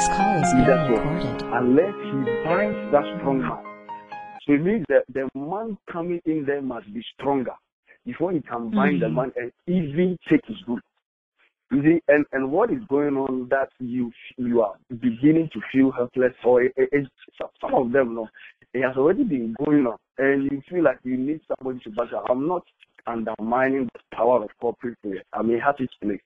This call is being recorded. Unless he binds that strong man. So it means that the man coming in there must be stronger before he can bind the Mm. man and even take his root. You see, and, and what is going on that you you are beginning to feel helpless, or it, it, it's- some of them, no, it has already been going on, and you feel like you need somebody to back up. I'm not undermining the power of corporate. I mean, it has its place,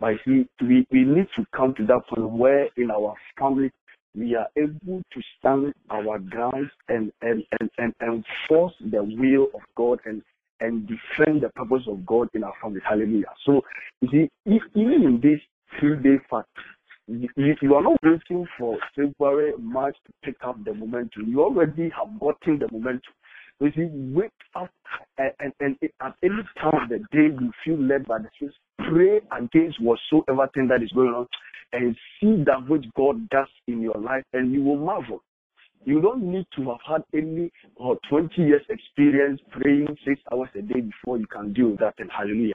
but see, we, we need to come to that point where in our family we are able to stand our ground and and and, and enforce the will of God and and defend the purpose of God in our family. Hallelujah. So you see, if, even in this three day fast, you you are not waiting for February, March to pick up the momentum. You already have gotten the momentum. So you see, wake up and, and, and at any time of the day you feel led by the Spirit, pray against whatsoever thing that is going on and see that which God does in your life and you will marvel. You don't need to have had any or 20 years experience praying six hours a day before you can deal with that and hallelujah.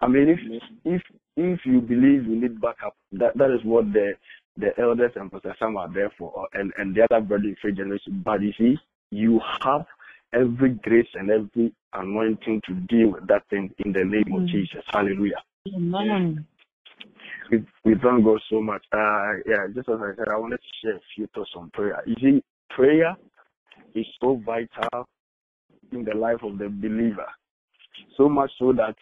I mean, if if if you believe you need backup, that that is what the the elders and Pastor Sam are there for, and and the other brother in faith generation. But you see, you have every grace and every anointing to deal with that thing in the name of Mm. Jesus. Hallelujah. Amen. We, we thank God so much. Uh, yeah, just as I said, I wanted to share a few thoughts on prayer. You see, prayer is so vital in the life of the believer. So much so that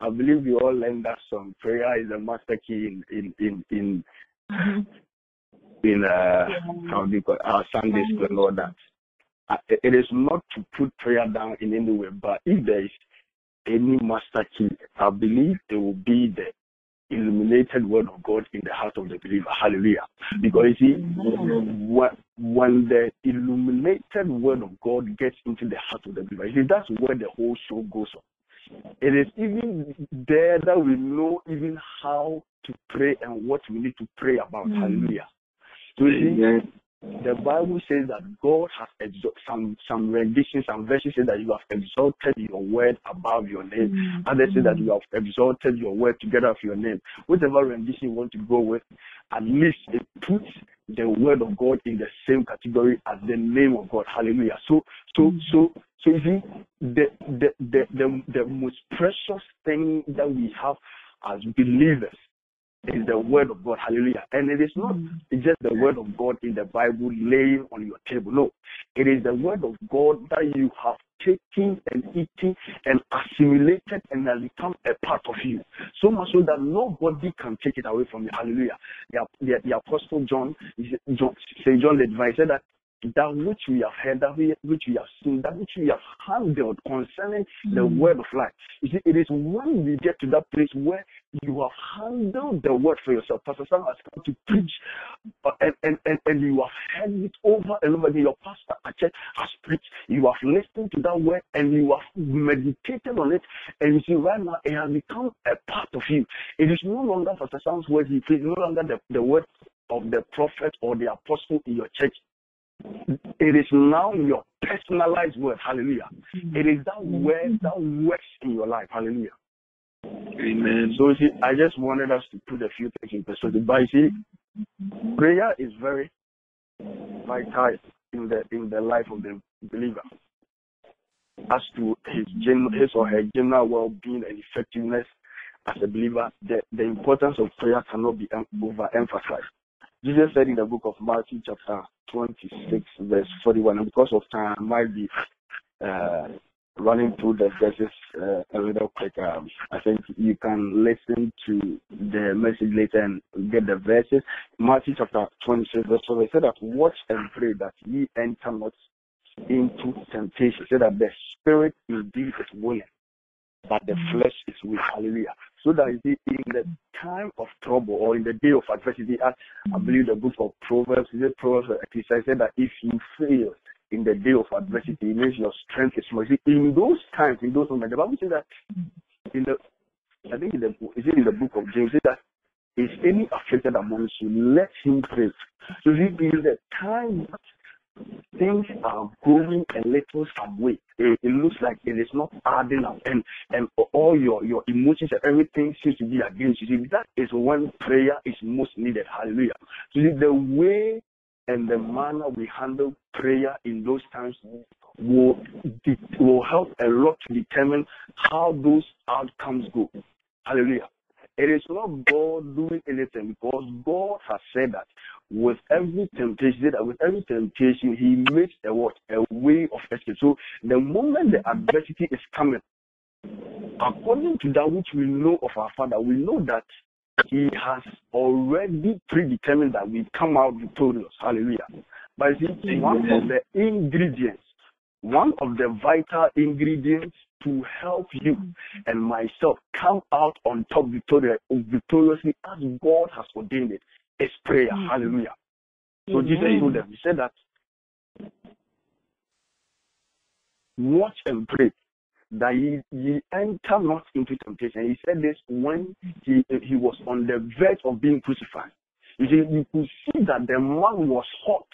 I believe we all learned that song. Prayer is a master key in in in in, Mhm. in uh, how do you call it, our Sunday school and all that. It is not to put prayer down in any way, but if there is any master key, I believe it will be the illuminated word of God in the heart of the believer. Hallelujah. Because you see, when, the illuminated word of God gets into the heart of the believer, see, that's where the whole show goes on. It is even there that we know even how to pray and what we need to pray about. Mm. Hallelujah. So you see, the Bible says that God has exalted some some renditions, some verses say that you have exalted your word above your name. Mm. Others say that you have exalted your word together with your name. Whichever rendition you want to go with, at least it puts the word of God in the same category as the name of God. Hallelujah. So so so so you see the the the the, the most precious thing that we have as believers is the word of God. Hallelujah. And it is not Mm. it's just the word of God in the Bible laying on your table. No, it is the word of God that you have taken and eaten and assimilated and has become a part of you. So much so that nobody can take it away from you. Hallelujah. The, the, the Apostle John, John, St. John the Divine said that that which we have heard, that we, which we have seen, that which we have handled concerning the Mm. word of life. You see, it is when we get to that place where you have handled the word for yourself. Pastor Sam has come to preach, uh, and, and, and, and you have heard it over and over again. Your pastor at church has preached. You have listened to that word and you have meditated on it. And you see, right now, it has become a part of you. It is no longer Pastor Sam's word he preached, no longer the, the word of the prophet or the apostle in your church. It is now your personalized word. Hallelujah. It is that word that works in your life. Hallelujah. Amen. So see, I just wanted us to put a few things in perspective. But you see, prayer is very vital in the in the life of the believer. As to his gen, his or her general well-being and effectiveness as a believer, the, the importance of prayer cannot be overemphasized. Jesus said in the book of Matthew, chapter 26, verse 41, and because of time, I might be uh, running through the verses uh, a little quicker. Um, I think you can listen to the message later and get the verses. Matthew chapter 26, verse 4, it said that watch and pray that ye enter not into temptation. It said that the spirit indeed is willing, but the flesh is weak. Hallelujah. So that you see, in the time of trouble or in the day of adversity, as I believe the book of Proverbs, is it Proverbs or Ecclesiastes said that if you fail in the day of adversity, it means your strength is small. In those times, in those moments, the Bible says that in the, I think in the, is it in the book of James, it says that is any afflicted amongst you, let him pray. So see, in the time things are going a little some way. It, it looks like it is not adding up, and and all your your emotions and everything seems to be against you. See, that is when prayer is most needed. Hallelujah. So the way and the manner we handle prayer in those times will will help a lot to determine how those outcomes go. Hallelujah. It is not God doing anything because God has said that with every temptation, that with every temptation, He makes a what a way of escape. So the moment the adversity is coming, according to that which we know of our Father, we know that He has already predetermined that we come out victorious. Hallelujah. But see, one of the ingredients, one of the vital ingredients to help you and myself come out on top victorious, victoriously as God has ordained it is prayer. Mm. Hallelujah. So Jesus told them, He said that watch and pray that he, ye enter not into temptation. He said this when he he was on the verge of being crucified. You see, you could see that the man was hot.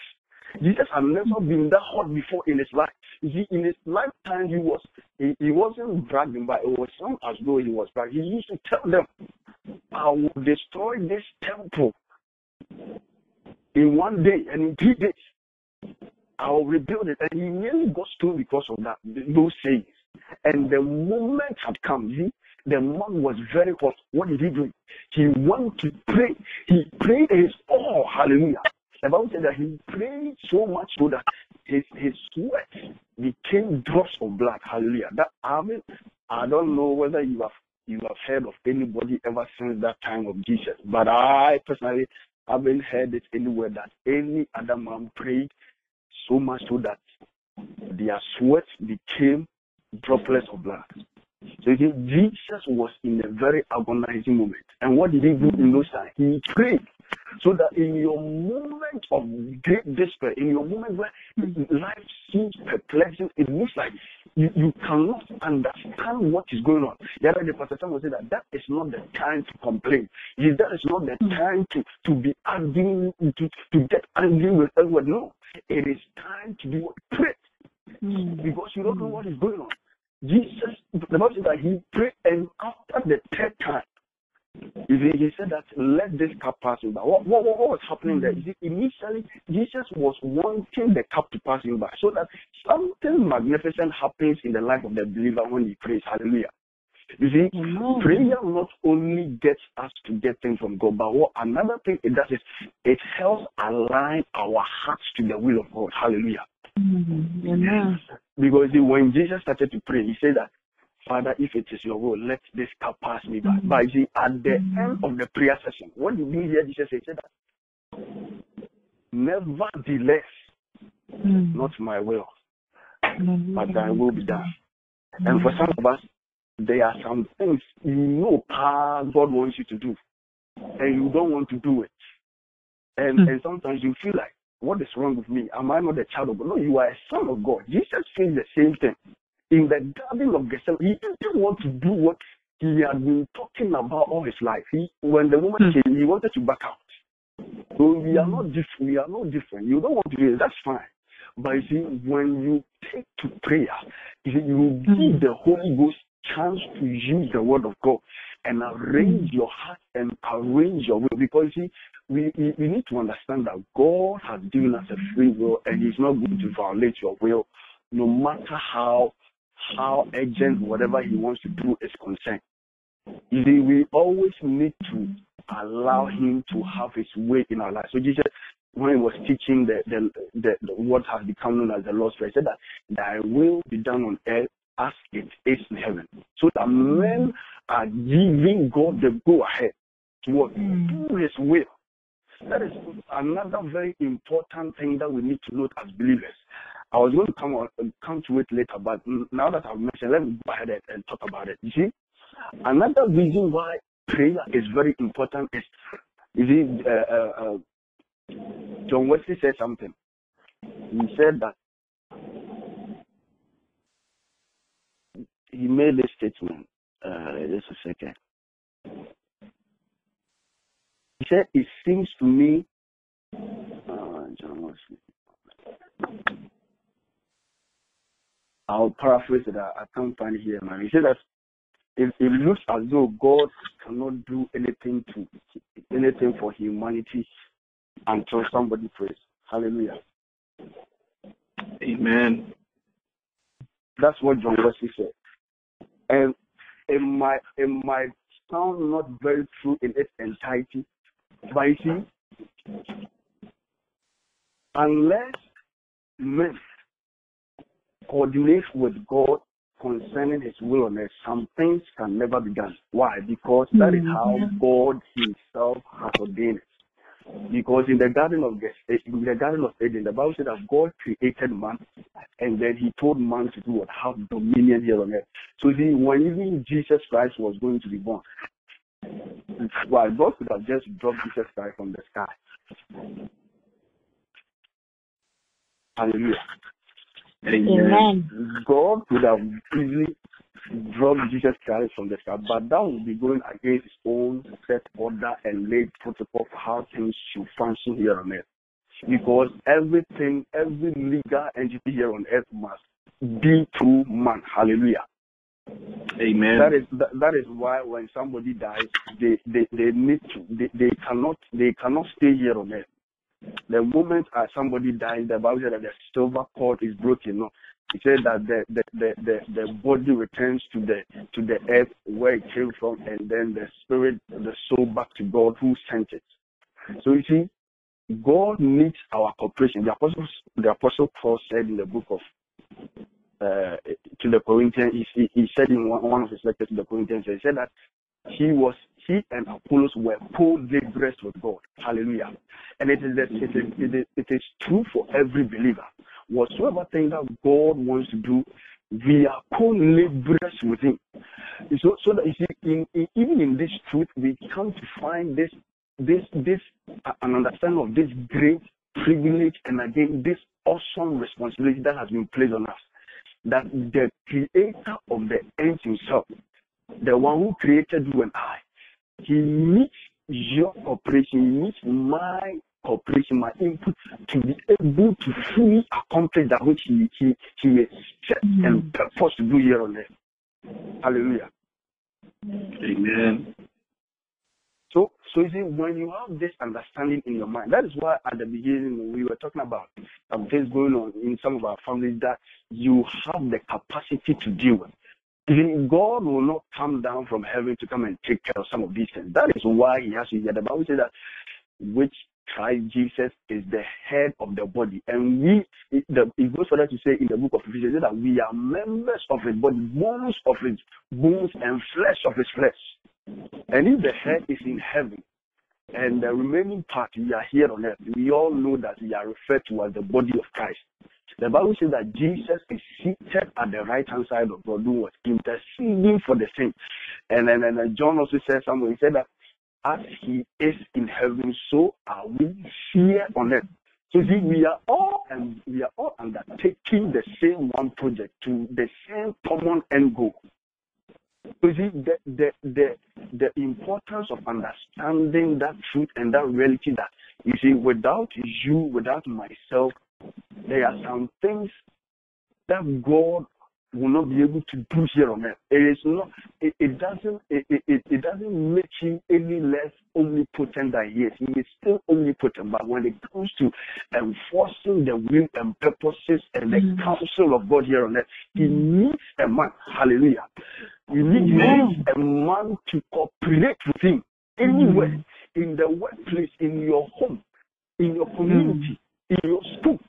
Jesus had never been that hot before in his life. You see, in his lifetime, he was he, he wasn't bragging, but it was not as though he was bragging. He used to tell them, "I will destroy this temple in one day, and in three days, I will rebuild it." And he nearly got stoned because of that those sayings. And the moment had come. See, the man was very hot. What did he do? He went to pray. He prayed his all. Hallelujah. The Bible said that he prayed so much so that his his sweat became drops of blood. Hallelujah. That I mean, I don't know whether you have you have heard of anybody ever since that time of Jesus, but I personally haven't heard it anywhere that any other man prayed so much so that their sweat became droplets of blood. So you see, Jesus was in a very agonizing moment. And what did he do in those times? He prayed. So that in your moment of great despair, in your moment where life seems perplexing, it looks like you, you cannot understand what is going on. The other day, Pastor Sam say that that is not the time to complain. That is not the time to, to be arguing, to, to get angry with everyone. No, it is time to be what? Pray Mm. because you don't know what is going on. Jesus, the Bible says that he prayed, and after the third time, he said that let this cup pass by. What, what, what was happening there? See, initially, Jesus was wanting the cup to pass by so that something magnificent happens in the life of the believer when he prays. Hallelujah. You see, Amen. prayer not only gets us to get things from God, but what another thing it does is it helps align our hearts to the will of God. Hallelujah. Mm. Amen. Because when Jesus started to pray, he said that, Father, if it is your will, let this cup pass me by. But see, at the end of the prayer session, what did we hear Jesus say? He said that, Nevertheless, not my will, but thy will be done. And for some of us, there are some things you know God wants you to do, and you don't want to do it. And and sometimes you feel like, what is wrong with me? Am I not a child of God? No, you are a son of God. Jesus said the same thing. In the garden of Gethsemane, he didn't want to do what he had been talking about all his life. He, when the woman Hmm. came, he wanted to back out. So we are not different. We are not different. You don't want to do it. That's fine. But you see, when you take to prayer, you see, you give the Holy Ghost chance to use the Word of God and arrange hmm. your heart and arrange your will. Because you see, we, we, we need to understand that God has given us a free will and He's not going to violate your will, no matter how how urgent whatever He wants to do is concerned. You see, we always need to allow Him to have His way in our lives. So Jesus, when He was teaching the the, the, the what has become known as the Lord's Prayer, said that Thy will be done on earth as it is in heaven. So that men are giving God the go ahead to what? Mm. Do His will. That is another very important thing that we need to note as believers. I was going to come on, come to it later, but now that I've mentioned, let me go ahead and, and talk about it. You see, another reason why prayer is very important is, you see, uh, uh, uh, John Wesley said something. He said that he made this statement. Uh, just a second. He said, "It seems to me." Uh, John I'll paraphrase it. I, I can't find it here, man. He said that it, it looks as though God cannot do anything to anything for humanity until somebody prays. Hallelujah. Amen. That's what John Wesley said. And it might it might sound not very true in its entirety, but you see, unless men coordinate with God concerning His will on earth, some things can never be done. Why? Because that is hmm, how God Himself has ordained it. Because in the garden of in the garden of Eden, the Bible said that God created man, and then He told man to do what have dominion here on earth. So see, when even Jesus Christ was going to be born, well, God could have just dropped Jesus Christ from the sky. Hallelujah. Amen. God could have easily dropped Jesus Christ from the sky, but that would be going against his own set order and laid protocol for how things should function here on earth. Because everything, every legal entity here on earth must be through man. Hallelujah. Amen. That is that, that is why when somebody dies, they, they, they need to they, they cannot they cannot stay here on earth. The moment uh, somebody dies, the Bible said that the silver cord is broken. No, it said that the the, the, the the body returns to the to the earth where it came from, and then the spirit, the soul back to God who sent it. So you see, God needs our cooperation. The apostle the apostle Paul said in the book of uh, to the Corinthians, he, he, he said in one, one of his letters to the Corinthians, he said that he was he and Apollos were co-laborers with God. Hallelujah. And it is, it, is, it, is, it is true for every believer. Whatsoever thing that God wants to do, we are co-laborers with Him. So, so that you see, in, in, even in this truth, we come to find this, this, this, uh, an understanding of this great privilege and again this awesome responsibility that has been placed on us. That the Creator of the ends Himself, the one who created you and I, He needs your cooperation, He needs my cooperation, my input to be able to fully accomplish that which He He He is set mm. and purposed to do here on earth. Hallelujah. Amen. So, so you see, when you have this understanding in your mind, that is why at the beginning we were talking about some things going on in some of our families that you have the capacity to deal with. God will not come down from heaven to come and take care of some of these things. That is why He has to hear. The Bible says that which Christ Jesus is the head of the body, and we it, the, it goes further to say in the book of Ephesians that we are members of His body, bones of His bones, and flesh of His flesh. And if the head is in heaven and the remaining part we are here on earth, we all know that we are referred to as the body of Christ. The Bible says that Jesus is seated at the right hand side of God, doing what? Interceding for the saints. And then and, then John also said something. He said that as he is in heaven, so are we here on earth. So see, we are all and we are all undertaking the same one project to the same common end goal. So see, the, the, the, the importance of understanding that truth and that reality that, you see, without you, without myself, there are some things that God will not be able to do here on earth. It is not. It, it doesn't. It, it, it doesn't make him any less omnipotent than he is. He is still omnipotent. But when it comes to enforcing the will and purposes and the Mm. counsel of God here on earth, he needs a man. Hallelujah. You need, he needs a man to cooperate with him anywhere in the workplace, in your home, in your community, in your school.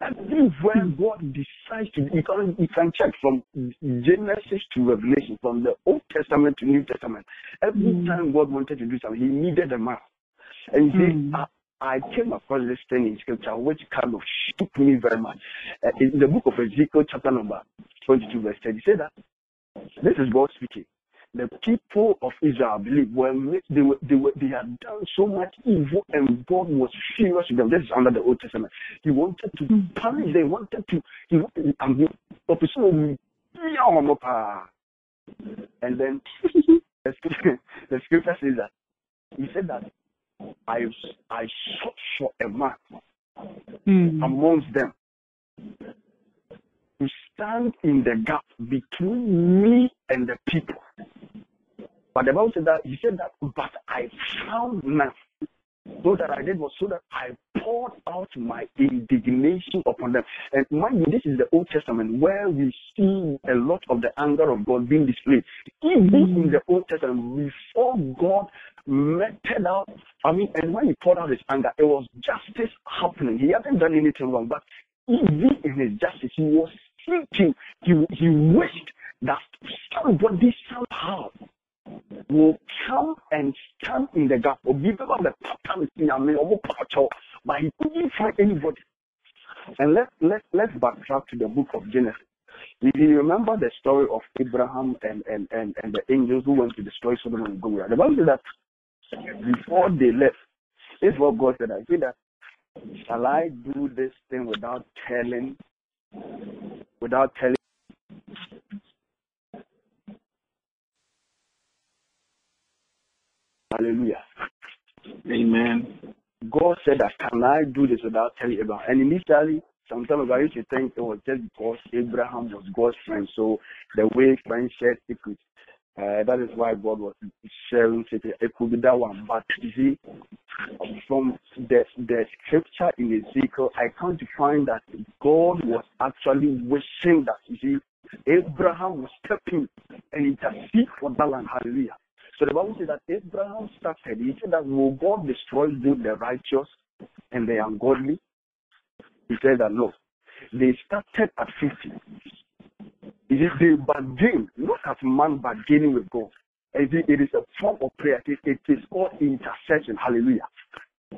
Everywhere God decides to, you can, you can check from Genesis to Revelation, from the Old Testament to New Testament. Every Mm. time God wanted to do something, He needed a man. And you see, Mm. I, I came across this thing in scripture which kind of shook me very much. Uh, in the book of Ezekiel, chapter number 22, verse 10, he said that this is God speaking. The people of Israel, I believe, were they were they were they had done so much evil, and God was furious with them. This is under the Old Testament. He wanted to Mm. punish. They wanted to. He wanted. Opposition, and then the scripture, the scripture says that he said that I I sought for a man Mm. amongst them to stand in the gap between me and the people. But the Bible said that he said that, but I found none. So that I did was so that I poured out my indignation upon them. And mind you, this is the Old Testament where we see a lot of the anger of God being displayed. Even in the Old Testament, before God meted out, I mean, and when he poured out his anger, it was justice happening. He hadn't done anything wrong, but even in his justice, he was seeking, he, he wished that somebody somehow will come and stand in the gap. But he couldn't find anybody. And let's let let's backtrack to the book of Genesis. If you remember the story of Abraham and, and, and, and the angels who went to destroy Sodom and Gomorrah, the Bible says that before they left, this is what God said. I say that shall I do this thing without telling without telling Hallelujah. Amen. God said that can I do this without telling Abraham? And initially, some time ago, I used to think it was just because Abraham was God's friend. So the way friends share secrets, uh, that is why God was sharing secrets. It could be that one. But you see, from the, the scripture in Ezekiel, I come to find that God was actually wishing that, you see, Abraham was stepping and intercede for that land. Hallelujah. So the Bible says that Abraham started, he said that will God destroy both the righteous and the ungodly? He said that no. They started at 50. It is they bargain, not as man bargaining with God. It is a form of prayer. It, it is called intercession. Hallelujah.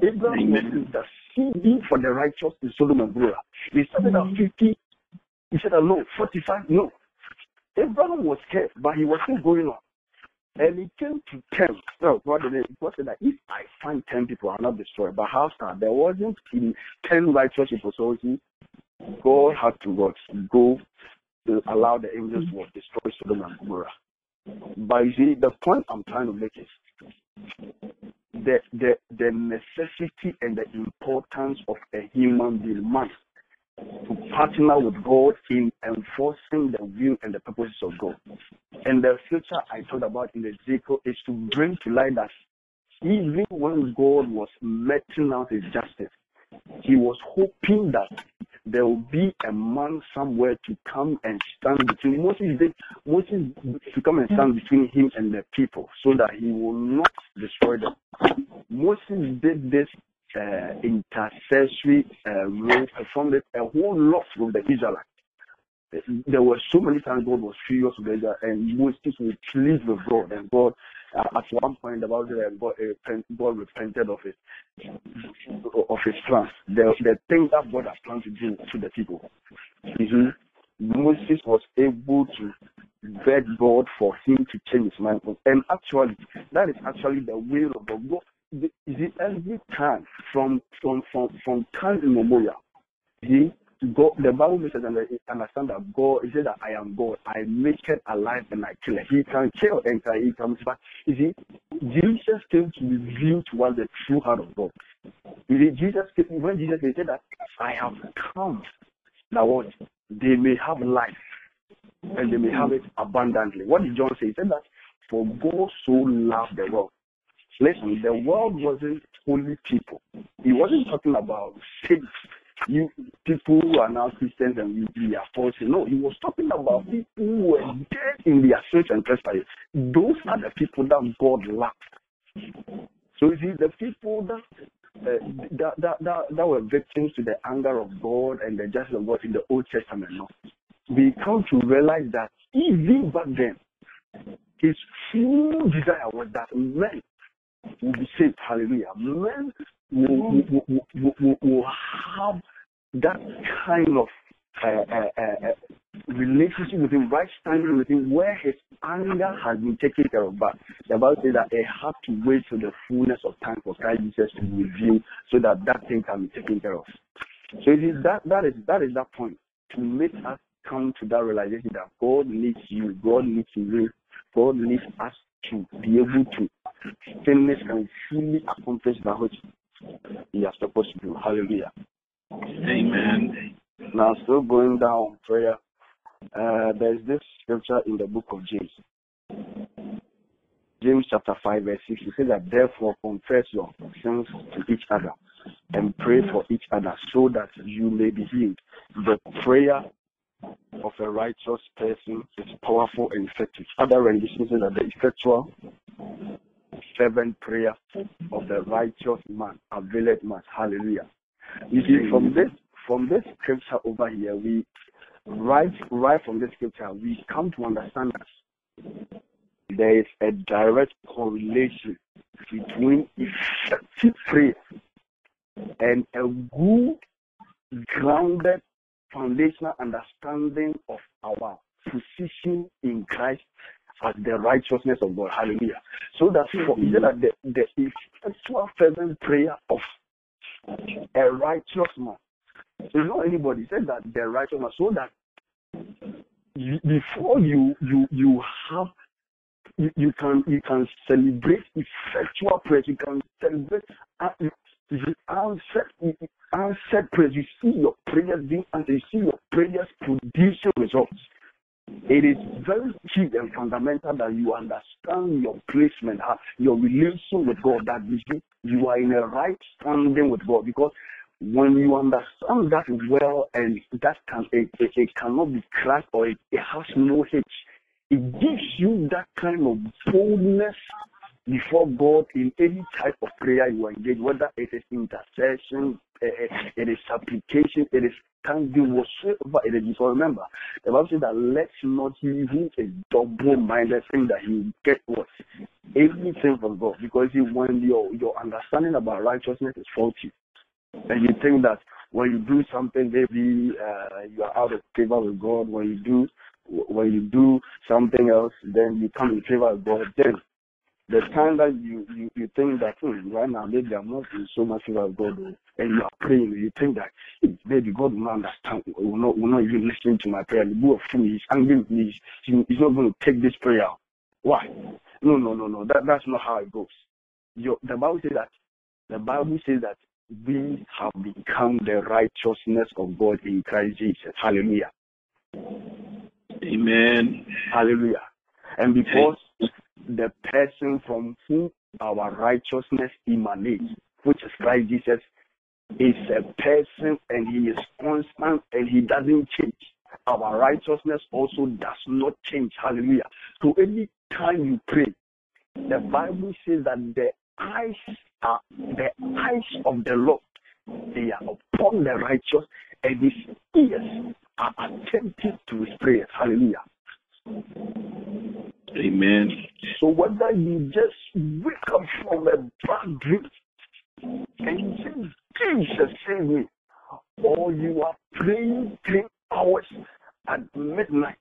Abraham was interceding for the righteous in Sodom and Gomorrah. They started at 50. He said, that no, 45. No. Abraham was scared, but he was still going on. And it came to 10. So, what did it, was that if I find 10 people, I'll not destroy. But how start? There wasn't in 10 righteous people. So, he, God had to what, go to allow the angels to destroy Sodom and Gomorrah. But you see, the point I'm trying to make is the, the, the necessity and the importance of a human being, man, to partner with God in enforcing the will and the purposes of God. And the future I talked about in the Ezekiel is to bring to light that even when God was meting out his justice, he was hoping that there will be a man somewhere to come and stand between Moses did Moses to come and stand between him and the people so that he will not destroy them. Moses did this uh, intercessory uh, role, performed it a whole lot with the Israelites. There were so many times God was furious with Israel, and Moses would plead with God, and God, uh, at one point about it, God, uh, God repented of it, of his plans, the, the thing that God has planned to do to the people. Mm-hmm. Moses was able to beg God for him to change his mind, and actually, that is actually the will of the God the, the every time from from from from time immemorial, the God, the Bible makes us understand that God, said that I am God, I make it alive and I kill it. He can kill and he comes back. You see, Jesus came to reveal to us the true heart of God. You see, Jesus came, when Jesus he said that I have come that what they may have life and they may have it abundantly. What did John say? He said that for God so loved the world Listen, the world wasn't only people. He wasn't talking about saints, you people who are now Christians and we, we are false. No, he was talking about people who were dead in their sins and trespasses. Those are the people that God loved. So you see, the people that uh, that, that, that, that were victims to the anger of God and the justice of God in the Old Testament, no. We come to realize that even back then, his true desire was that men will be saved. Hallelujah. Men will, will, will, will have that kind of uh, uh, uh, relationship with him, right standing with him, where his anger has been taken care of. But the Bible says that they have to wait for the fullness of time for Christ Jesus to reveal so that that thing can be taken care of. So it is that that is that is that point to make us come to that realization that God needs you, God needs you, God needs us to be able to finish and fully accomplish that which He has supposed to do. Hallelujah. Amen. Now, still going down prayer, Uh, there's this scripture in the book of James. James chapter 5, verse 6. It says that therefore confess your sins to each other and pray for each other so that you may be healed. The prayer of a righteous person is powerful and effective. Other renditions say that the effectual fervent prayer of the righteous man a availeth much. Hallelujah. You see, from this from this scripture over here, we right right from this scripture, we come to understand that there is a direct correlation between effective prayer and a good grounded foundational understanding of our position in Christ as the righteousness of God. Hallelujah. So that for mm-hmm. that the, the effectual fervent prayer of a righteous man. It's not anybody said that the righteous man, so that before you you you have you, you can you can celebrate effectual prayer. You can celebrate uh, you answer answer prayers. You see your prayers being answered. You see your prayers producing results. It is very key and fundamental that you understand your placement, your relation with God, that you are in a right standing with God. Because when you understand that well and that can it, it, it cannot be cracked or it, it has no hitch, it gives you that kind of boldness before God in any type of prayer you engage, whether it is intercession, uh, it is supplication, it is thanksgiving, whatsoever it is. Because remember, the Bible says that let's not even a double-minded thing that you get what everything from God. Because when your your understanding about righteousness is faulty, and you think that when you do something, maybe uh, you are out of favor with God. When you do when you do something else, then you come in favor with God. Then the time that you, you, you think that hmm, right now maybe I'm not in so much favor of God and you are praying, you think that hey, maybe God will not understand, will not, will not even listen to my prayer. The book of me, he's angry with me, he's, he's not going to take this prayer. Why? No, no, no, no. That, that's not how it goes. Your, the Bible says that the Bible says that we have become the righteousness of God in Christ Jesus. Hallelujah. Amen. Hallelujah. And because the person from whom our righteousness emanates, which is Christ Jesus, is a person and he is constant and he doesn't change. Our righteousness also does not change. Hallelujah. So any time you pray, the Bible says that the eyes are the eyes of the Lord. They are upon the righteous, and his ears are attentive to his prayers. Hallelujah. Amen. So whether you just wake up from a bad dream and you say, Jesus save me, or you are praying three hours at midnight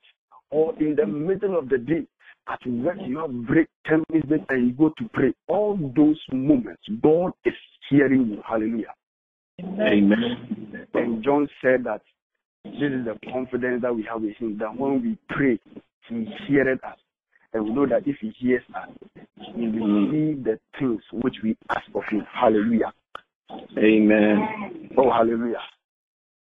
or in the middle of the day, at work you have break 10 minutes and you go to pray. All those moments, God is hearing you. Hallelujah. Amen. And John said that this is the confidence that we have with him that when we pray, he heareth us. And we know that if he hears us, he will mm. receive the things which we ask of him. Hallelujah. Amen. Oh, hallelujah.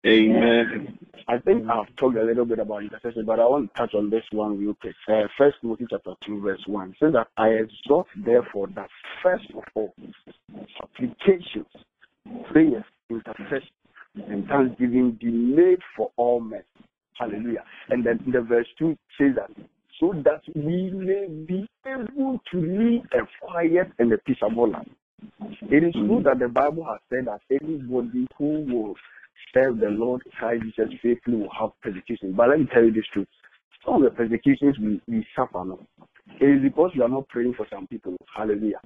Amen. I think I've talked a little bit about intercession, but I want to touch on this one real quick. Uh, first Timothy chapter 2, verse 1 says that I exhort therefore that first of all, supplications, prayers, intercession, and thanksgiving be made for all men. Hallelujah. And then in the verse 2 says that so that we may be able to live a quiet and a peaceable life. It is true that the Bible has said that anybody who will serve the Lord Christ Jesus faithfully will have persecution. But let me tell you this truth. Some of the persecutions we, we suffer now. It is because we are not praying for some people. Hallelujah.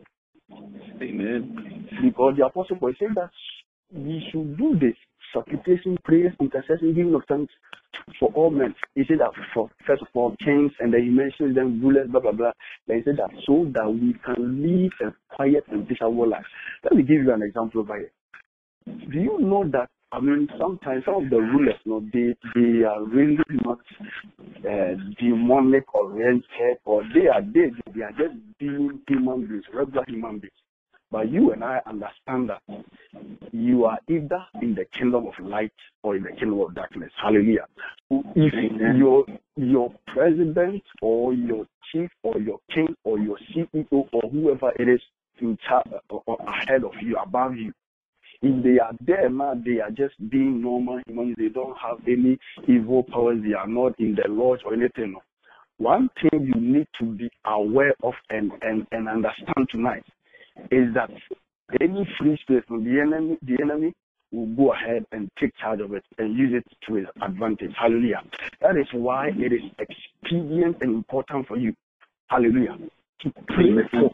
Amen. Because the apostle Paul said that we should do this supplication, prayers, intercession, giving of thanks for all men. He said that for first of all kings, and then he mentions them rulers, blah blah blah. Then he said that so that we can live a quiet and peaceful life. Let me give you an example over here. Do you know that I mean, sometimes some of the rulers, you know, they they are really not uh, demonic oriented, or they are they they are just being human beings, regular human beings. But you and I understand that you are either in the kingdom of light or in the kingdom of darkness. Hallelujah. If your your president or your chief or your king or your CEO or whoever it is in charge or, or ahead of you, above you, if they are there now, they are just being normal humans. They don't have any evil powers. They are not in the lodge or anything. One thing you need to be aware of and, and, and understand tonight is that any free space from the enemy, the enemy will go ahead and take charge of it and use it to his advantage. Hallelujah. That is why it is expedient and important for you. Hallelujah. To pray for.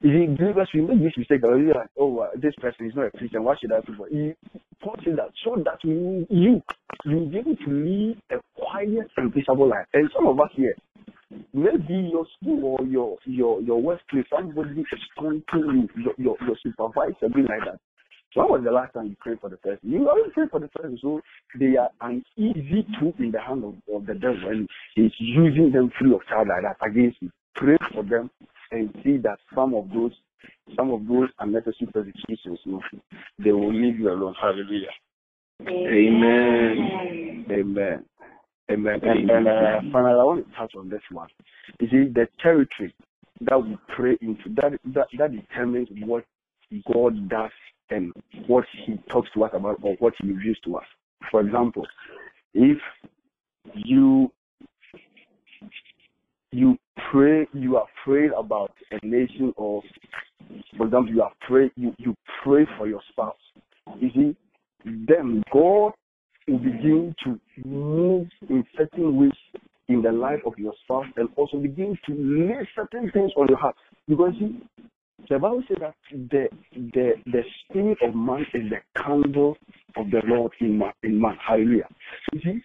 You see, believers, we make this mistake. We're like, oh, uh, this person is not a Christian. Why should I pray for? You Paul said that so that you you you be able to live a quiet and peaceable life. And some of us here, maybe your school or your your your workplace, somebody is taunting you, your, your your supervisor, something like that. When was the last time you prayed for the person? You always pray for the person, so they are an easy tool in the hand of, of the devil, and he's using them free of charge like that against you. Pray for them and see that some of those some of those unnecessary persecutions, they will leave you alone. Hallelujah. Amen. Amen. Amen. And, and uh, finally, I want to touch on this one. You see, the territory that we pray into that that, that determines what God does and what He talks to us about or what He reveals to us. For example, if you you pray, you are praying about a nation, or for example, you are pray you, you pray for your spouse. You see, then God will begin to move in certain ways in the life of your spouse and also begin to lay certain things on your heart. Because see, the Bible says that the the the spirit of man is the candle of the Lord in man in man. Hallelujah. You see,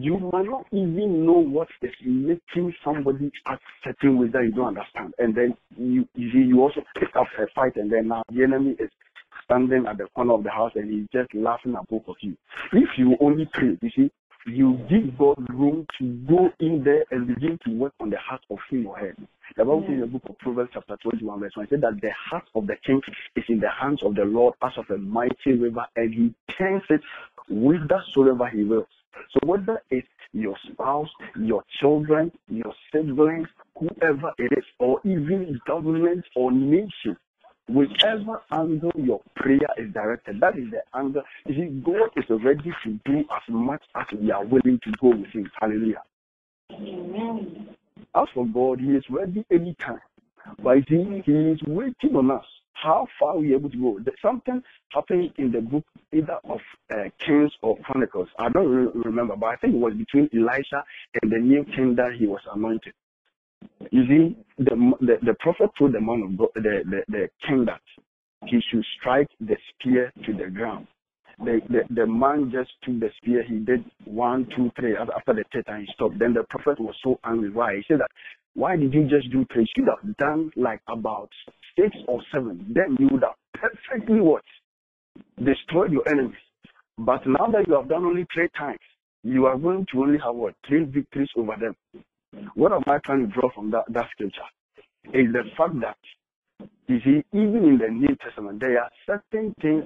you might not even know what is making somebody act certain ways that you don't understand. And then you you you also pick up a fight and then now the enemy is standing at the corner of the house and he's just laughing at both of you. If you only pray, you see, you give God room to go in there and begin to work on the heart of him or her. The Bible says in the book of Proverbs chapter 21 verse 1, it said that the heart of the king is in the hands of the Lord as of a mighty river and he turns it whithersoever he wills. So whether it's your spouse, your children, your siblings, whoever it is, or even government or nation, whichever angle your prayer is directed, that is the angle. You see, God is ready to do as much as we are willing to go with Him. Hallelujah. As for God, He is ready anytime. But see, He is waiting on us. How far are we able to go? Something happened in the book either of uh, Kings or Chronicles. I don't re- remember, but I think it was between Elisha and the new king that he was anointed. You see, the the, the prophet told the man of God, the, the the king that he should strike the spear to the ground. The, the the man just took the spear. He did one, two, three. After after the third time, he stopped. Then the prophet was so angry. Why? He said that. Why did you just do three? You should have done like about six or seven. Then you would have perfectly what destroyed your enemies. But now that you have done only three times, you are going to only have what three victories over them. What am I trying to draw from that, that scripture? Is the fact that you see, even in the New Testament, there are certain things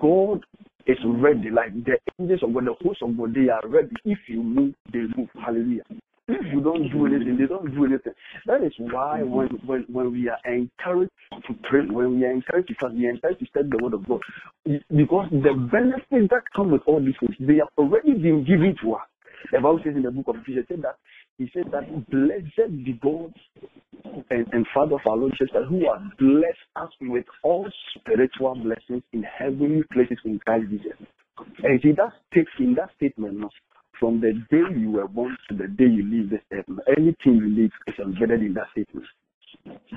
God is ready, like the angels of God, the hosts of God, they are ready. If you move, they move. Hallelujah. You don't do anything, they don't do anything. That is why when when, when we are encouraged to pray, when we are encouraged to we are encouraged to study the word of God. Because the benefits that come with all these things, they have already been given to us. The Bible says in the book of Ephesians said that he said that blessed be God and, and Father of our Lord Jesus Christ, who has blessed us with all spiritual blessings in heavenly places in Christ Jesus. And see that takes in that statement from the day you were born to the day you leave this earth, anything you leave is embedded in that statement.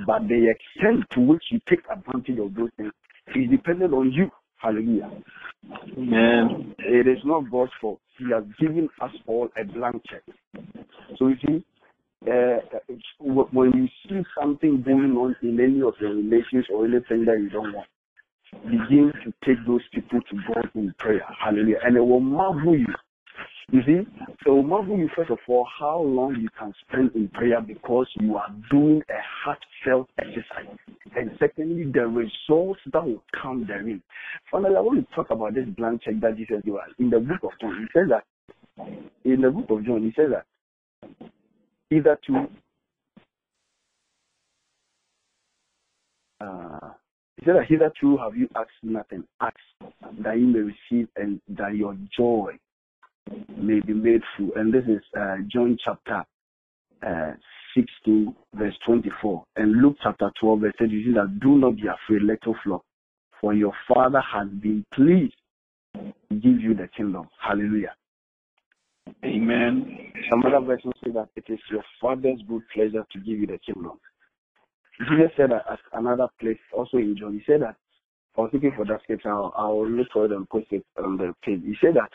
But the extent to which you take advantage of those things is dependent on you. Hallelujah. Amen. It is not God's fault. He has given us all a blank check. So you see, uh, when you see something going on in any of your relations or anything that you don't want, begin to take those people to God in prayer. Hallelujah. And it will marvel you You see, so marvel you first of all how long you can spend in prayer because you are doing a heartfelt exercise. And secondly, the results that will come therein. Finally, I want to talk about this blank check that Jesus gave us. In the book of John, he says that in the book of John, he says that either to uh, he said that hitherto have you asked nothing, ask that you may receive and that your joy may be made full. And this is uh, John chapter uh, 16, verse 24. And Luke chapter 12, verse 30, that do not be afraid, little flock, for your Father has been pleased to give you the kingdom. Hallelujah. Amen. Some other versions say that it is your Father's good pleasure to give you the kingdom. Jesus said that at another place, also in John, he said that, I was looking for that scripture, I'll, I'll look for it and post it on the page. He said that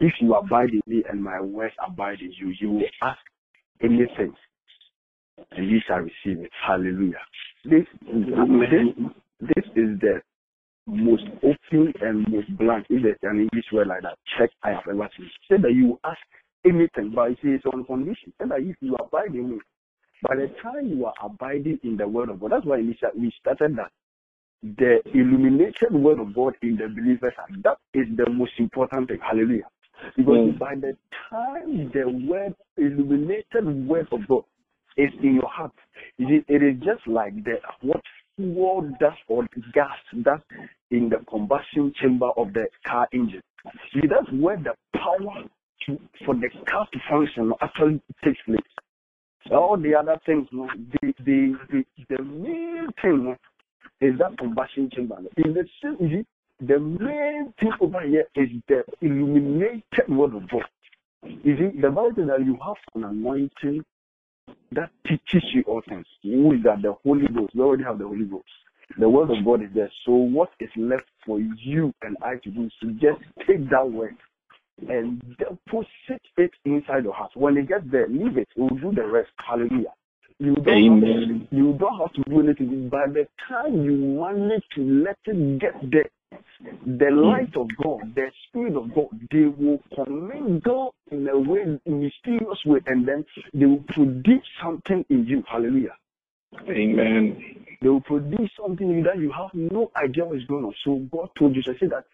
if you abide in me and my words abide in you, you will ask anything and you shall receive it. Hallelujah. This, this, this is the most open and most blank, if there's an English word like that, check I have ever seen. Said that you ask anything, but he says on condition. Said that if you abide in me, by the time you are abiding in the word of God, that's why we started that the illuminated word of God in the believer's heart. That is the most important thing. Hallelujah. Because Mm. by the time the word, illuminated word of God is in your heart, it is, just like the what fuel does or gas that's in the combustion chamber of the car engine. See, that's where the power to, for the car to function actually takes place. All the other things, the, the, the, the main thing is that combustion chamber. In the same, you the main thing over here is the illuminated word of God. You see, the Bible says that you have an anointing that teaches you all things. Who is that? The Holy Ghost. We already have the Holy Ghost. The word of God is there. So what is left for you and I to do is to just take that word and deposit it inside your heart. When it gets there, leave it. It will do the rest. Hallelujah. You don't, have, Amen. you don't have to do anything. By the time you manage to let it get there, the mm. light of God, the Spirit of God, they will commingle in a way, mysterious way, and then they will produce something in you. Hallelujah. Amen. They will produce something in you that you have no idea what is going on. So God told you, I said that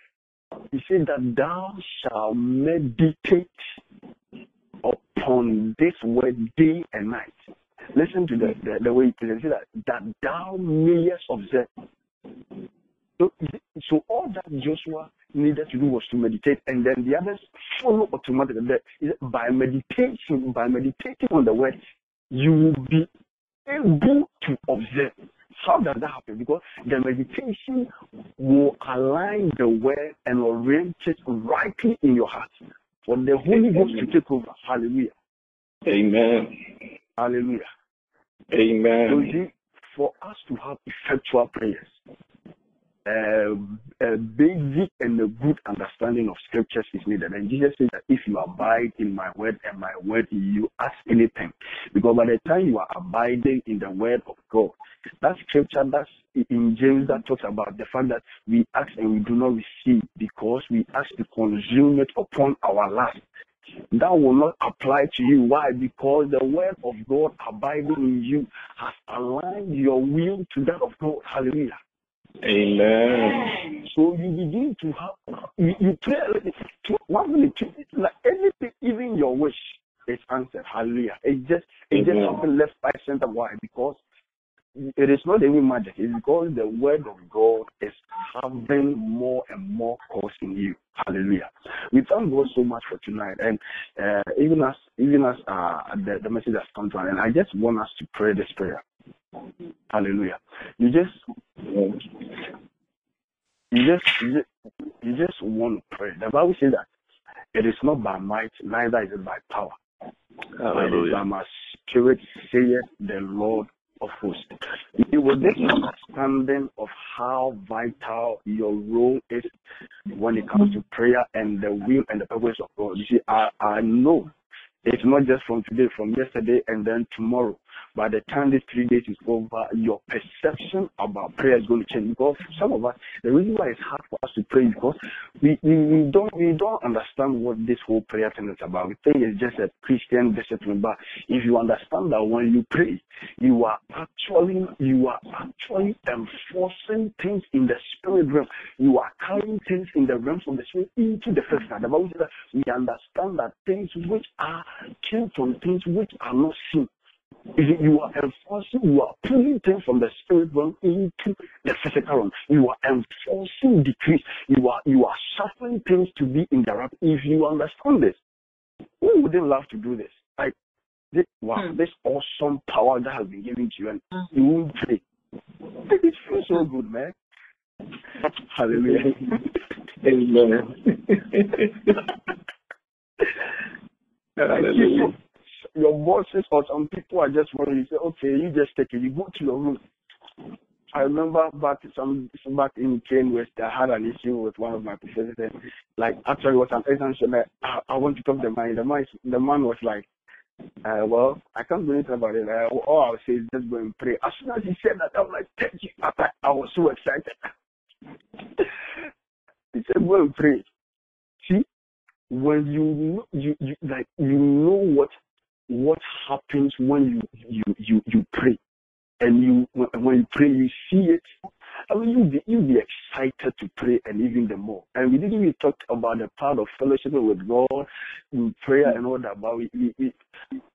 He said that thou shalt meditate upon this word day and night. Listen to the, the, the way it is. He said that, that thou mayest observe. So, so all that Joshua needed to do was to meditate, and then the others follow automatically. By meditation, by meditating on the word, you will be able to observe. How does that happen? Because the meditation will align the word and orient it rightly in your heart. For the Holy Ghost to take over. Hallelujah. Amen. Hallelujah. So Amen. you see, for us to have effectual prayers, uh, a basic and a good understanding of scriptures is needed. And Jesus says that if you abide in my word and my word you, ask anything. Because by the time you are abiding in the word of God, that scripture that's in James that talks about the fact that we ask and we do not receive because we ask to consume it upon our last. That will not apply to you. Why? Because the word of God abiding in you has aligned your will to that of God. Hallelujah. Amen. So you begin to have you, you pray to- one minute, minutes, like anything, even your wish is answered. Hallelujah. It just it just Amen. happened left by center. Why? Because it is not even magic. It's because the word of God is having more and more course in you. Hallelujah. We thank God so much for tonight, and uh, even as even as uh, the, the message has come to an end, I just want us to pray this prayer. Hallelujah. You just you just you just, you just want to pray. The Bible says that it is not by might, neither is it by power, but it is by my spirit, saith the Lord of hosts. You will this understanding of how vital your role is when it comes to prayer and the will and the purpose of God. You see, I, I know it's not just from today, from yesterday, and then tomorrow. By the time this three days is over, your perception about prayer is going to change. Because some of us, the reason why it's hard for us to pray is because we, we, we don't we don't understand what this whole prayer thing is about. We think it's just a Christian discipline, but if you understand that when you pray, you are actually you are actually enforcing things in the spirit realm. You are carrying things in the realms of the spirit into the physical. The Bible says that we understand that things which are came from things which are not seen. You you are enforcing, you are pulling things from the spirit realm into the physical realm. You are enforcing decrees. You are you are suffering things to be in the right. If you understand this, who wouldn't love to do this? Like this, wow, Hmm. this awesome power that has been given to you, and Hmm. you won't pray. It feels so good, man. Hallelujah. Amen. Hallelujah. Your bosses or some people are just worried. You say, okay, you just take it. You go to your room. I remember back some back in Kane West, I had an issue with one of my professors. And, like actually, it was an exam. I, I want to talk to the man. The man, the man was like, uh, well, I can't do anything about it. Uh, all I'll say is just go and pray. As soon as he said that, I was like, thank you. I, I was so excited. he said, go and pray. See, when you you, you like you know what what happens when you you you you pray? And you when, you pray you see it. I mean you'll be you'll be excited to pray and even the more. And we didn't even talk about the part of fellowship with god in prayer and all that but we, we, we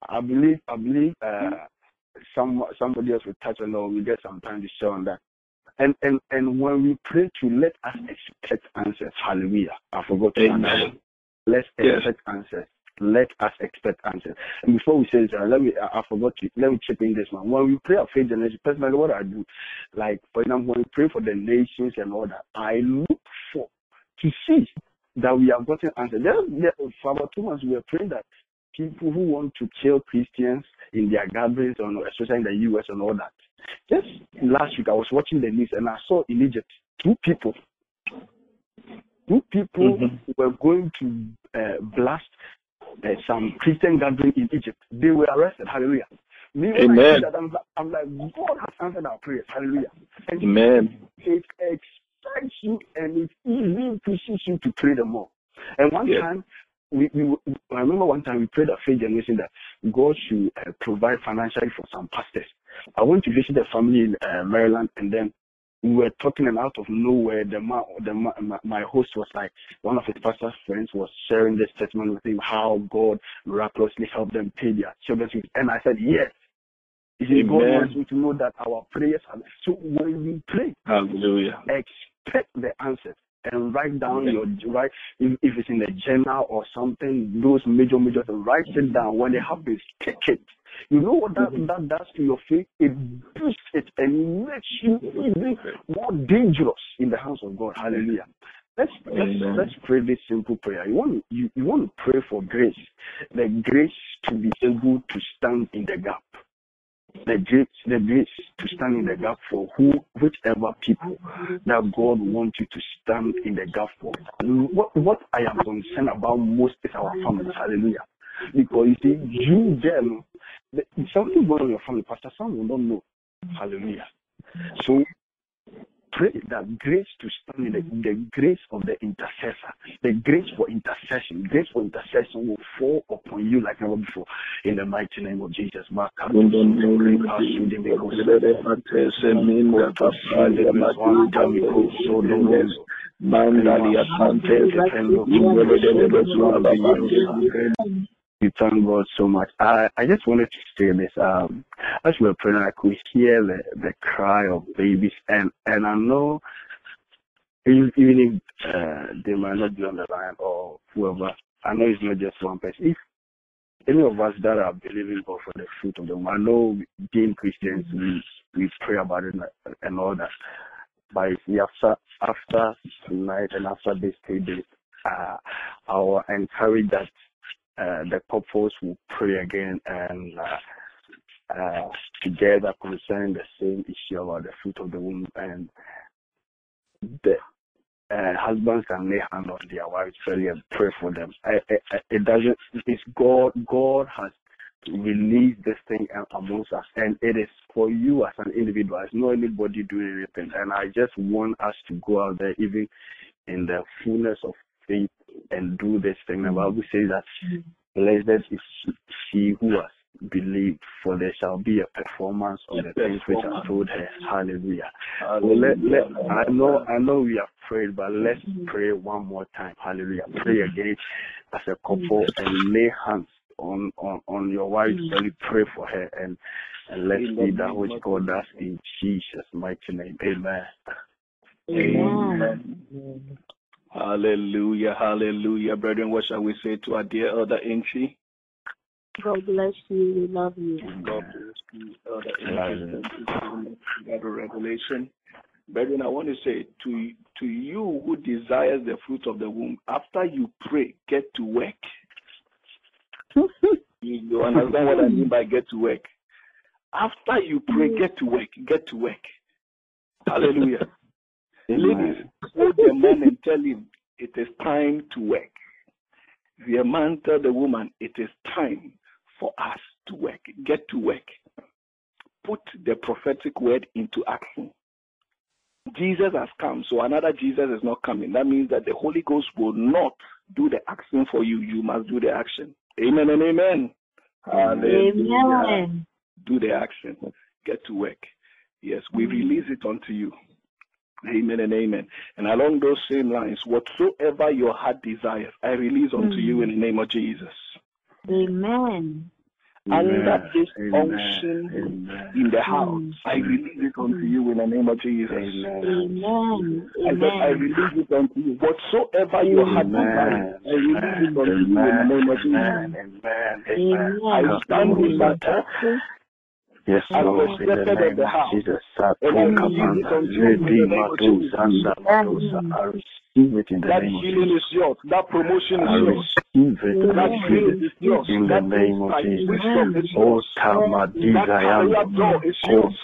i believe i believe uh some somebody else will touch on or we get some time to share on that. And and and when we pray to let us expect answers. Hallelujah. I forgot to Amen. let's Yes. expect answers let us expect answers. And before we say this, uh, let me, I, I forgot to, let me chip in this one. When we pray of faith generation, personally, what I do, like, for example, when we pray for the nations and all that, I look for, to see that we have gotten answers. There, there, for about two months, we were praying that people who want to kill Christians in their gatherings, and especially in the US and all that. Just last week, I was watching the news and I saw in Egypt two people, two people Mhm. were going to uh, blast uh, some Christian gathering in Egypt. They were arrested. Hallelujah. Me, I Amen. that, I'm, like- I'm like, God has answered our prayers. Hallelujah. And Amen. it excites you and it even pushes you to pray the more. And one time, we, we, I remember one time we prayed at faith generation that God should uh, provide financially for some pastors. I went to visit a family in uh, Maryland, and then we were talking, and out of nowhere, the man, the ma- my, my host was like, one of his pastor's friends was sharing this testimony with him how God miraculously helped them pay their children's fees. And I said, yes. He said, God wants me to know that our prayers are. So when we pray, Hallelujah. expect the answers and write down your right if, if it's in the journal or something those major major things, write it down. When it happens take it. You know what that, Mhm. that does to your faith? It boosts it and makes you even more dangerous in the hands of god. Hallelujah. Let's let's let's pray this simple prayer. You want you, you want to pray for grace, the grace to be able to stand in the gap the grace, the grace to stand in the gap for who, whichever people that God wants you to stand in the gap for. What, what I am concerned about most is our families. Hallelujah. Because you see, you them, the, something going on your family, Pastor, some will not know. Hallelujah. So pray that grace to stand in the, the grace of the intercessor, the grace for intercession, grace for intercession will fall upon you like never before. In the mighty name of Jesus. In the We thank God so much. I, I just wanted to say this. Um, as we were praying, I could hear the, the cry of babies, and, and I know even if uh, they might not be on the line or whoever, I know it's not just one person. If any of us that are believing God for the fruit of the womb, I know being Christians, we, we pray about it and, all that. But you after after tonight and after this three days, uh, I will encourage that uh, the couples will pray again and uh, uh, together concerning the same issue about the fruit of the womb and the uh, husbands can lay hand on their wives really and pray for them. I, I, it doesn't. It's God. God has release this thing amongst us. And it is for you as an individual. It's not anybody doing anything. And I just want us to go out there, even in the fullness of faith, and do this thing. The Bible says that blessed is she who has believed, for there shall be a performance of the things which are told her. Hallelujah. Well, let, let, I know I know we have prayed, but let's pray one more time. Hallelujah. Pray again as a couple and lay hands on on, on your wife and pray for her and and let's see that which God does in Jesus' mighty name. Amen. Amen. Hallelujah, hallelujah. Brethren, what shall we say to our dear Elder Antwi? God bless you. We love you. God bless you, Elder Antwi. Thank you for revelation. Brethren, I want to say to to you who desires the fruit of the womb, after you pray, get to work. you, you understand what I mean by get to work? After you pray, get to work. Get to work. Hallelujah. Ladies, hold the man and tell him it is time to work. The man tell the woman it is time for us to work. Get to work. Put the prophetic word into action. Jesus has come, so another Jesus is not coming. That means that the Holy Ghost will not do the action for you. You must do the action. Amen and amen. Hallelujah. Amen. Do the action. Get to work. Yes, we release it unto you. Amen and amen. And along those same lines, whatsoever your heart desires, I release unto you mm. in the name of Jesus. Amen. Under this Amen. unction in the house, mm. I release it unto you in the name of Jesus. Amen. Amen. I said, I release it unto you. Whatsoever your heart desires, I release it unto you in the name of Jesus. Amen. Amen. Amen. Amen. I stand in my Yes, Lord, in the name of house. Jesus. And I release it in the name of Jesus. Receive it in the That name of healing Jesus. is yours. That promotion is yours. I That receive grace it is yours. in the name of Jesus. wisdom is Oh, yours. Tamadiga That career door is yours.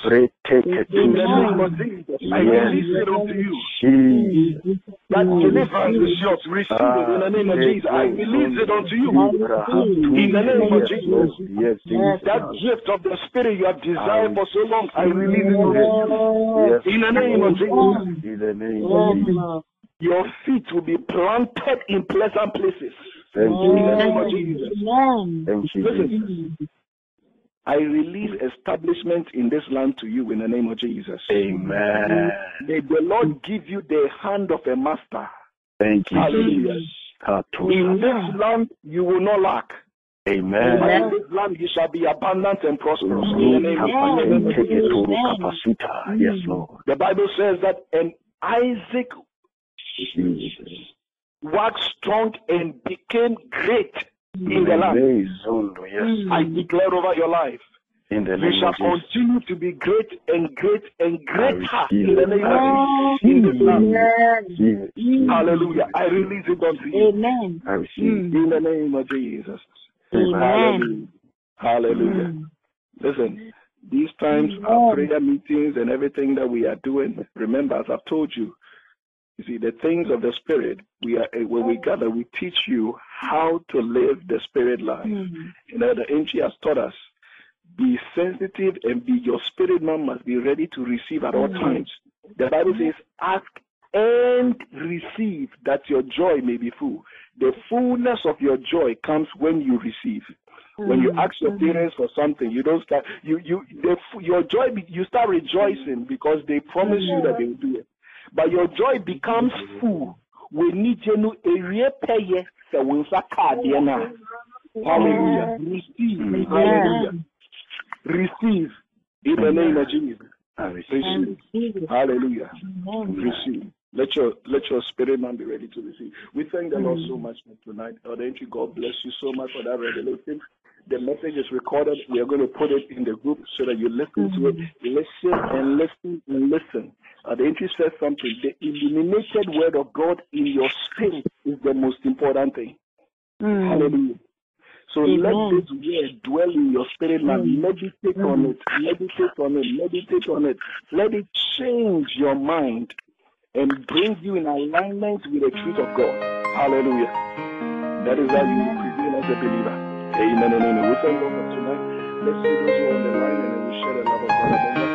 In the name of Jesus, I Yes. release it unto you. Jesus. That deliverance is yours. Receive it in the name of ah, Jesus. I release it unto you. In the name of Jesus. Yes, Jesus. That gift of the Spirit you have desired for so long, I release it unto you. In the name of Jesus. In the name of Jesus. Your feet will be planted in pleasant places. Thank you. In the name of Jesus. Amen. Listen. Jesus. I release establishment in this land to you in the name of Jesus. Amen. May the Lord give you the hand of a master. Thank you, Hallelujah. In this land, you will not lack. Amen. But in this land, you shall be abundant and prosperous. In the name of Amen. Jesus. Yes, mm. Lord. The Bible says that, and Isaac Jesus. Waxed strong and became great in the land. Yes. Mm. I declare over your life, In the you shall continue to be great and great and greater in the name of Jesus. In this land. receive it. Receive it. Hallelujah. I release it unto you. Amen. I receive it. In the name of Jesus. Amen. Hallelujah. Hallelujah. Mm. Listen, these times our prayer meetings and everything that we are doing, remember, as I've told you, you see, the things of the Spirit, we are eh, when we gather, we teach you how to live the Spirit life. You know, the Antwi has taught us be sensitive and be your spirit man must be ready to receive at all mm-hmm. times. The Bible mm-hmm. says, ask and receive that your joy may be full. The fullness of your joy comes when you receive. When you ask your mm-hmm. parents for something, you don't start. You you the, your joy. You start rejoicing because they promise you that they will do it. But your joy becomes full when you genu ewie peye se wo nsa ka adeɛ no. Hallelujah. Receive. Hallelujah. Receive in the name of Jesus. I receive. Receive. Hallelujah. Receive. Let your let your spirit man be ready to receive. We thank the Lord so much for tonight. Elder Antwi, God bless you so much for that revelation. The message is recorded. We are going to put it in the group so that you listen to it. Listen and listen and listen. Uh, the Antwi says something. The illuminated word of God in your spirit is the most important thing. Hallelujah. So let this word dwell in your spirit man. Meditate on it. Meditate on it. Meditate on it. Let it change your mind and bring you in alignment with the truth of God. Hallelujah. That is how you prevail as a believer. Amen and amen. We thank God for tonight. Let's see those who are on the line and then we share the love of God.